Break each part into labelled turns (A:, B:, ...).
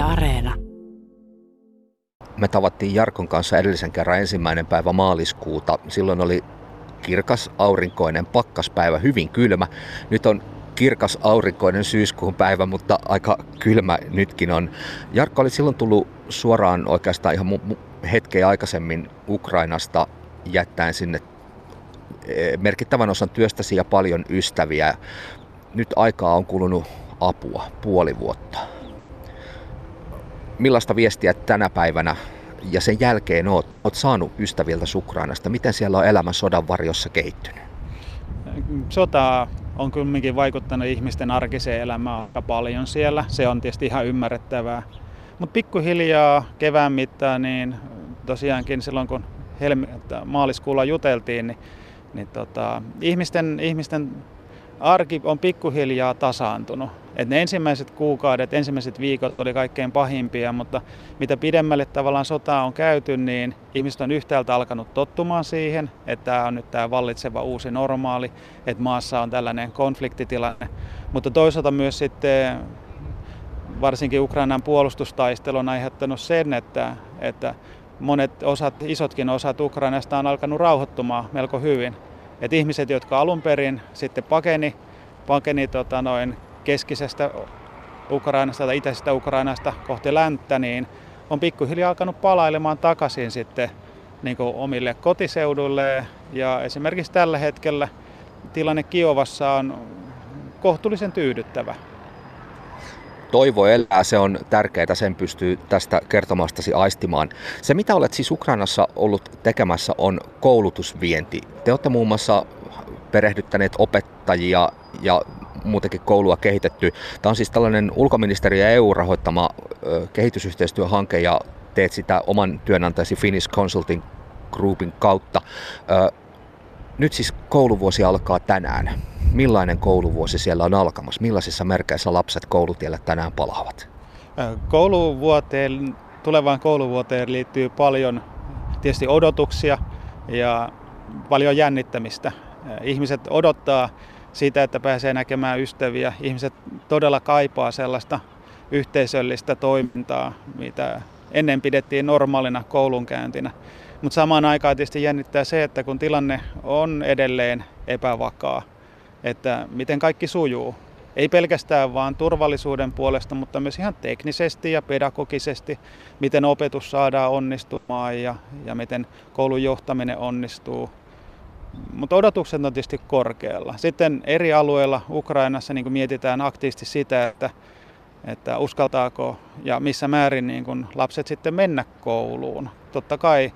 A: Areena.
B: Me tavattiin Jarkon kanssa edellisen kerran ensimmäinen päivä maaliskuuta. Silloin oli kirkas aurinkoinen pakkaspäivä, hyvin kylmä. Nyt on kirkas aurinkoinen syyskuun päivä, mutta aika kylmä nytkin on. Jarkko oli silloin tullut suoraan oikeastaan ihan hetkeä aikaisemmin Ukrainasta jättäen sinne e, merkittävän osan työstäsi ja paljon ystäviä. Nyt aikaa on kulunut apua puoli vuotta. Millaista viestiä tänä päivänä ja sen jälkeen oot, oot saanut ystäviltä Ukrainasta? Miten siellä on elämä sodan varjossa kehittynyt?
C: Sota on kumminkin vaikuttanut ihmisten arkiseen elämään aika paljon siellä. Se on tietysti ihan ymmärrettävää. Mutta pikkuhiljaa kevään mittaan, niin tosiaankin silloin kun helmi- maaliskuulla juteltiin, niin, niin tota, ihmisten, ihmisten arki on pikkuhiljaa tasaantunut. Et ne ensimmäiset kuukaudet, ensimmäiset viikot oli kaikkein pahimpia, mutta mitä pidemmälle tavallaan sotaa on käyty, niin ihmiset on yhtäältä alkanut tottumaan siihen, että tämä on nyt tämä vallitseva uusi normaali, että maassa on tällainen konfliktitilanne. Mutta toisaalta myös sitten varsinkin Ukrainan puolustustaistelu on aiheuttanut sen, että, että monet osat, isotkin osat Ukrainasta on alkanut rauhoittumaan melko hyvin. Et ihmiset, jotka alun perin sitten pakeni, pakeni tota noin keskisestä Ukrainasta tai itäisestä Ukrainasta kohti länttä, niin on pikkuhiljaa alkanut palailemaan takaisin sitten niin omille kotiseuduille. Ja esimerkiksi tällä hetkellä tilanne Kiovassa on kohtuullisen tyydyttävä.
B: Toivo elää, se on tärkeää, sen pystyy tästä kertomastasi aistimaan. Se mitä olet siis Ukrainassa ollut tekemässä on koulutusvienti. Te olette muun muassa perehdyttäneet opettajia ja muutenkin koulua kehitetty. Tämä on siis tällainen ulkoministeri ja EU-rahoittama kehitysyhteistyöhanke ja teet sitä oman työnantajasi Finnish Consulting Groupin kautta. Nyt siis kouluvuosi alkaa tänään. Millainen kouluvuosi siellä on alkamassa? Millaisissa merkeissä lapset koulutielle tänään palaavat?
C: Kouluvuoteen, tulevaan kouluvuoteen liittyy paljon tietysti odotuksia ja paljon jännittämistä. Ihmiset odottaa siitä, että pääsee näkemään ystäviä. Ihmiset todella kaipaa sellaista yhteisöllistä toimintaa, mitä ennen pidettiin normaalina koulunkäyntinä. Mutta samaan aikaan tietysti jännittää se, että kun tilanne on edelleen epävakaa, että miten kaikki sujuu. Ei pelkästään vaan turvallisuuden puolesta, mutta myös ihan teknisesti ja pedagogisesti, miten opetus saadaan onnistumaan ja, ja miten koulun johtaminen onnistuu mutta odotukset on tietysti korkealla. Sitten eri alueilla Ukrainassa niin mietitään aktiivisesti sitä, että, että uskaltaako ja missä määrin niin kun lapset sitten mennä kouluun. Totta kai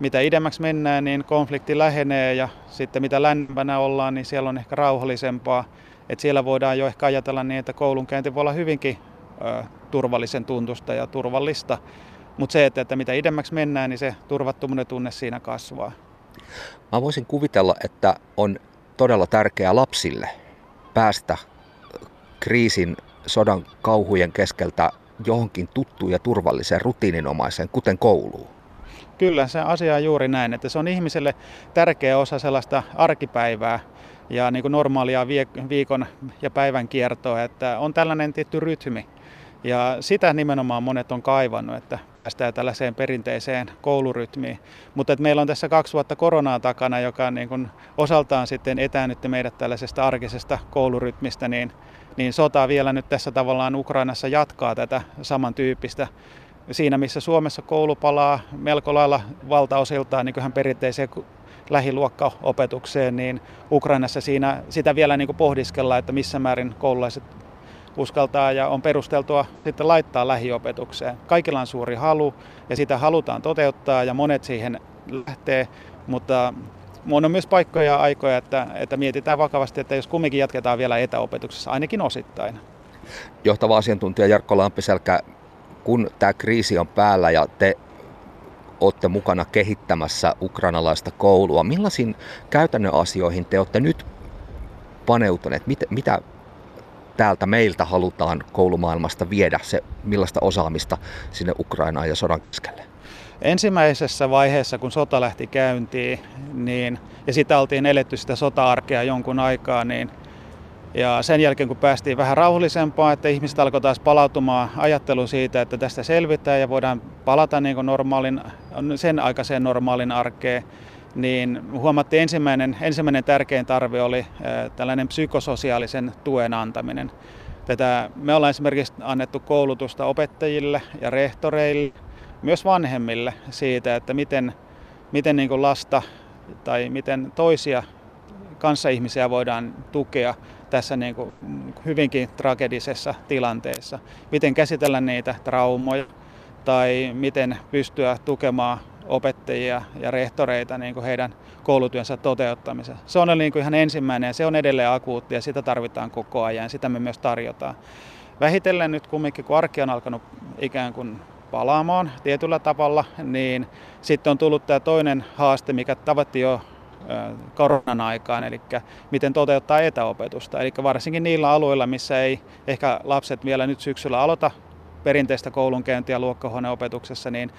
C: mitä idemmäksi mennään, niin konflikti lähenee ja sitten mitä lämpänä ollaan, niin siellä on ehkä rauhallisempaa. Et siellä voidaan jo ehkä ajatella niin, että koulunkäynti voi olla hyvinkin ö, turvallisen tuntusta ja turvallista. Mutta se, että, että mitä idemmäksi mennään, niin se turvattomuuden tunne siinä kasvaa.
B: Mä voisin kuvitella, että on todella tärkeää lapsille päästä kriisin, sodan kauhujen keskeltä johonkin tuttuun ja turvalliseen rutiininomaiseen, kuten kouluun.
C: Kyllä, se asia on juuri näin, että se on ihmiselle tärkeä osa sellaista arkipäivää ja niin kuin normaalia viikon ja päivän kiertoa, että on tällainen tietty rytmi. Ja sitä nimenomaan monet on kaivannut, että päästään tällaiseen perinteiseen koulurytmiin. Mutta että meillä on tässä kaksi vuotta koronaa takana, joka niin kuin osaltaan sitten etäännytti meidät tällaisesta arkisesta koulurytmistä, niin, niin sota vielä nyt tässä tavallaan Ukrainassa jatkaa tätä samantyyppistä. Siinä missä Suomessa koulu palaa melko lailla valtaosiltaan niin perinteiseen lähiluokkaopetukseen, niin Ukrainassa siinä, sitä vielä niin pohdiskellaan, että missä määrin koululaiset uskaltaa ja on perusteltua sitten laittaa lähiopetukseen. Kaikilla on suuri halu ja sitä halutaan toteuttaa ja monet siihen lähtee, mutta on myös paikkoja ja aikoja, että, että mietitään vakavasti, että jos kumminkin jatketaan vielä etäopetuksessa, ainakin osittain.
B: Johtava asiantuntija Jarkko Lampiselkä, kun tämä kriisi on päällä ja te olette mukana kehittämässä ukrainalaista koulua, millaisiin käytännön asioihin te olette nyt paneutuneet? Mitä, mitä täältä meiltä halutaan koulumaailmasta viedä se, millaista osaamista sinne Ukrainaan ja sodan keskelle?
C: Ensimmäisessä vaiheessa, kun sota lähti käyntiin, niin, ja sitä oltiin eletty sitä sota-arkea jonkun aikaa, niin Ja sen jälkeen, kun päästiin vähän rauhallisempaan, että ihmiset alkoi taas palautumaan ajatteluun siitä, että tästä selvitään ja voidaan palata niin kuin normaalin, sen aikaiseen normaalin arkeen, niin huomattiin ensimmäinen, ensimmäinen tärkein tarve oli tällainen psykososiaalisen tuen antaminen. Tätä, me ollaan esimerkiksi annettu koulutusta opettajille ja rehtoreille, myös vanhemmille siitä, että miten, miten niin kuin lasta tai miten toisia kanssaihmisiä voidaan tukea tässä niin kuin hyvinkin tragedisessa tilanteessa. Miten käsitellä niitä traumoja tai miten pystyä tukemaan opettajia ja rehtoreita niin kuin heidän koulutyönsä toteuttamisessa. Se on niin kuin ihan ensimmäinen ja se on edelleen akuutti ja sitä tarvitaan koko ajan ja sitä me myös tarjotaan. Vähitellen nyt kumminkin, kun arki on alkanut ikään kuin palaamaan tietyllä tavalla, niin sitten on tullut tämä toinen haaste, mikä tavattiin jo koronan aikaan, eli miten toteuttaa etäopetusta. Eli varsinkin niillä alueilla, missä ei ehkä lapset vielä nyt syksyllä aloita perinteistä koulunkäyntiä luokkahuoneopetuksessa, niin,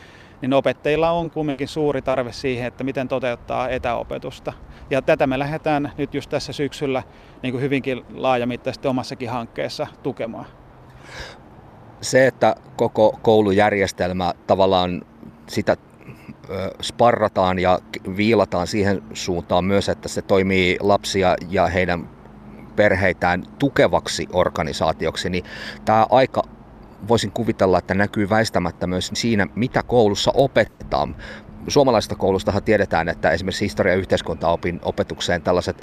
C: niin opettajilla on kumminkin suuri tarve siihen, että miten toteuttaa etäopetusta. Ja tätä me lähdetään nyt just tässä syksyllä niin kuin hyvinkin laajamittaisesti omassakin hankkeessa tukemaan.
B: Se, että koko koulujärjestelmä tavallaan sitä sparrataan ja viilataan siihen suuntaan myös, että se toimii lapsia ja heidän perheitään tukevaksi organisaatioksi, niin tämä aika voisin kuvitella, että näkyy väistämättä myös siinä, mitä koulussa opetetaan. Suomalaisesta koulustahan tiedetään, että esimerkiksi historia- ja yhteiskuntaopin opetukseen tällaiset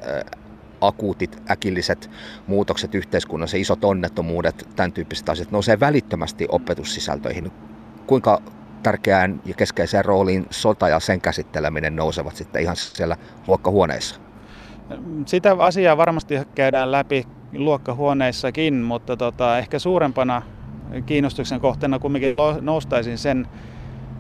B: akuutit, äkilliset muutokset yhteiskunnassa, isot onnettomuudet, tämän tyyppiset asiat nousee välittömästi opetussisältöihin. Kuinka tärkeään ja keskeiseen rooliin sota ja sen käsitteleminen nousevat sitten ihan siellä luokkahuoneissa?
C: Sitä asiaa varmasti käydään läpi luokkahuoneissakin, mutta tota, ehkä suurempana kiinnostuksen kohteena kumminkin noustaisin sen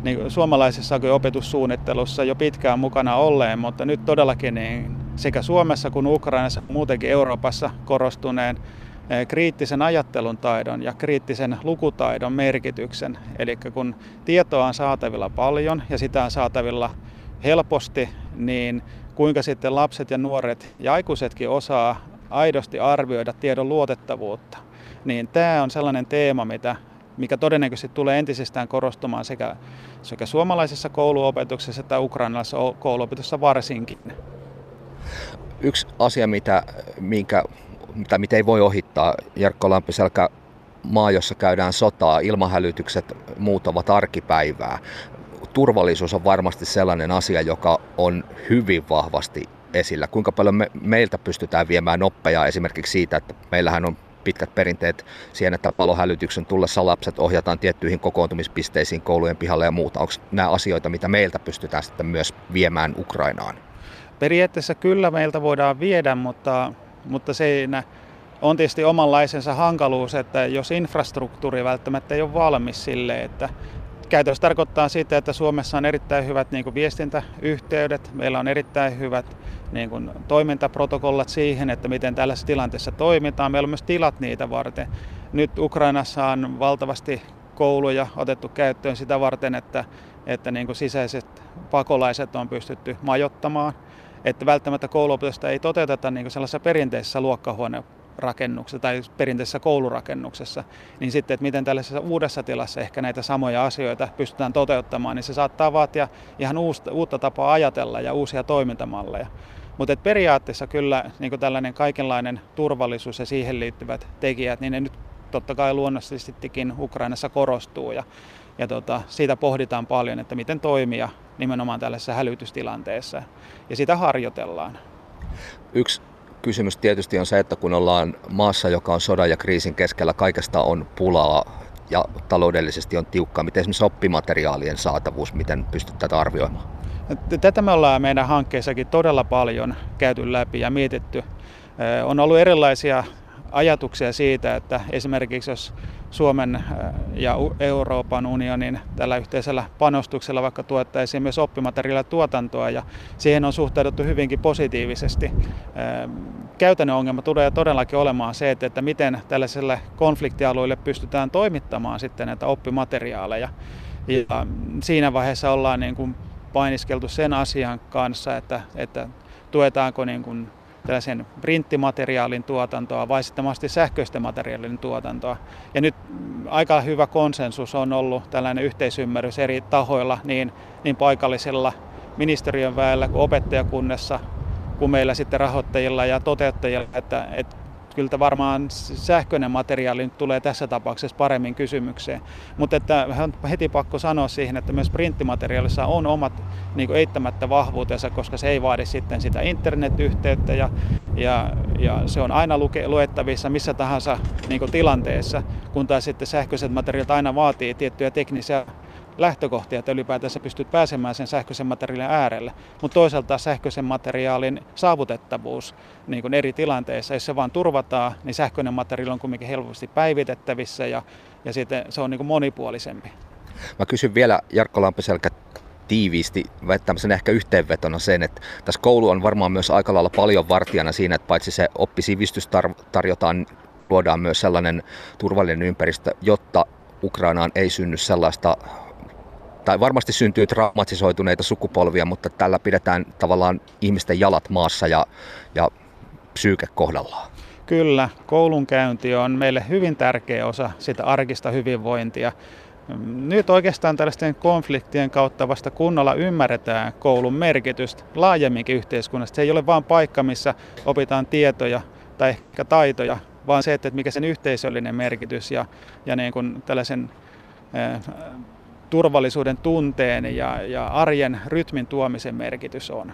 C: niin suomalaisessa opetussuunnittelussa jo pitkään mukana olleen, mutta nyt todellakin niin sekä Suomessa kuin Ukrainassa muutenkin Euroopassa korostuneen kriittisen ajattelun taidon ja kriittisen lukutaidon merkityksen. Eli kun tietoa on saatavilla paljon ja sitä on saatavilla helposti, niin kuinka sitten lapset ja nuoret ja aikuisetkin osaa aidosti arvioida tiedon luotettavuutta. Niin tämä on sellainen teema, mitä, mikä todennäköisesti tulee entisestään korostumaan sekä, sekä suomalaisessa kouluopetuksessa että ukrainalaisessa kouluopetuksessa varsinkin.
B: Yksi asia, mitä, minkä mitä, mitä ei voi ohittaa. Jarkko Lampiselkä maa, jossa käydään sotaa, ilmahälytykset, muut ovat arkipäivää. Turvallisuus on varmasti sellainen asia, joka on hyvin vahvasti esillä. Kuinka paljon me, meiltä pystytään viemään oppeja esimerkiksi siitä, että meillähän on pitkät perinteet siihen, että palohälytyksen tullessa lapset ohjataan tiettyihin kokoontumispisteisiin koulujen pihalle ja muuta. Onko nämä asioita, mitä meiltä pystytään sitten myös viemään Ukrainaan?
C: Periaatteessa kyllä meiltä voidaan viedä, mutta mutta siinä on tietysti omanlaisensa hankaluus, että jos infrastruktuuri välttämättä ei ole valmis sille, että käytännössä tarkoittaa sitä, että Suomessa on erittäin hyvät niin kuin viestintäyhteydet, meillä on erittäin hyvät niin kuin, toimintaprotokollat siihen, että miten tällaisessa tilanteessa toimitaan. Meillä on myös tilat niitä varten. Nyt Ukrainassa on valtavasti kouluja otettu käyttöön sitä varten, että, että niin kuin sisäiset pakolaiset on pystytty majottamaan että välttämättä kouluopetusta ei toteuteta niin sellaisessa perinteisessä luokkahuonerakennuksessa tai perinteisessä koulurakennuksessa, niin sitten, että miten tällaisessa uudessa tilassa ehkä näitä samoja asioita pystytään toteuttamaan, niin se saattaa vaatia ihan uutta, uutta tapaa ajatella ja uusia toimintamalleja. Mutta periaatteessa kyllä niin tällainen kaikenlainen turvallisuus ja siihen liittyvät tekijät, niin ne nyt totta kai luonnollisestikin Ukrainassa korostuu. Ja ja tota, siitä pohditaan paljon, että miten toimia nimenomaan tällaisessa hälytystilanteessa ja sitä harjoitellaan.
B: Yksi kysymys tietysti on se, että kun ollaan maassa, joka on sodan ja kriisin keskellä, kaikesta on pulaa ja taloudellisesti on tiukkaa. Miten esimerkiksi oppimateriaalien saatavuus, miten pystyt tätä arvioimaan?
C: Tätä me ollaan meidän hankkeessakin todella paljon käyty läpi ja mietitty. On ollut erilaisia ajatuksia siitä, että esimerkiksi jos Suomen äh, ja Euroopan unionin tällä yhteisellä panostuksella vaikka tuottaisiin myös tuotantoa ja siihen on suhtauduttu hyvinkin positiivisesti. Ähm, käytännön ongelma tulee todellakin olemaan se, että, miten tällaiselle konfliktialueille pystytään toimittamaan sitten näitä oppimateriaaleja. Ja siinä vaiheessa ollaan niin kuin painiskeltu sen asian kanssa, että, että tuetaanko niin kuin tällaisen printtimateriaalin tuotantoa vai sitten mahdollisesti sähköisten materiaalin tuotantoa. Ja nyt aika hyvä konsensus on ollut tällainen yhteisymmärrys eri tahoilla, niin, niin paikallisella ministeriön väellä kuin opettajakunnassa, kuin meillä sitten rahoittajilla ja toteuttajilla, että, että kyllä varmaan sähköinen materiaali nyt tulee tässä tapauksessa paremmin kysymykseen. Mutta että on heti pakko sanoa siihen, että myös printtimateriaalissa on omat niin kuin eittämättä vahvuutensa, koska se ei vaadi sitten sitä internetyhteyttä ja, ja, ja se on aina luke, luettavissa missä tahansa niin kuin tilanteessa, kun taas sitten sähköiset materiaalit aina vaatii tiettyjä teknisiä lähtökohtia, että ylipäätänsä pystyt pääsemään sen sähköisen materiaalin äärelle. Mutta toisaalta sähköisen materiaalin saavutettavuus niin kuin eri tilanteissa, jos se vaan turvataan, niin sähköinen materiaali on kuitenkin helposti päivitettävissä ja, ja sitten se on niin kuin monipuolisempi.
B: Mä kysyn vielä Jarkko Lampiselkä tiiviisti tämmöisen ehkä yhteenvetona sen, että tässä koulu on varmaan myös aika lailla paljon vartijana siinä, että paitsi se oppisivistys tarjotaan, luodaan myös sellainen turvallinen ympäristö, jotta Ukrainaan ei synny sellaista tai varmasti syntyy traumatisoituneita sukupolvia, mutta tällä pidetään tavallaan ihmisten jalat maassa ja, ja psyyke kohdallaan.
C: Kyllä, koulunkäynti on meille hyvin tärkeä osa sitä arkista hyvinvointia. Nyt oikeastaan tällaisten konfliktien kautta vasta kunnolla ymmärretään koulun merkitystä laajemminkin yhteiskunnasta. Se ei ole vain paikka, missä opitaan tietoja tai ehkä taitoja, vaan se, että mikä sen yhteisöllinen merkitys ja, ja niin kuin tällaisen turvallisuuden tunteen ja, ja arjen rytmin tuomisen merkitys on.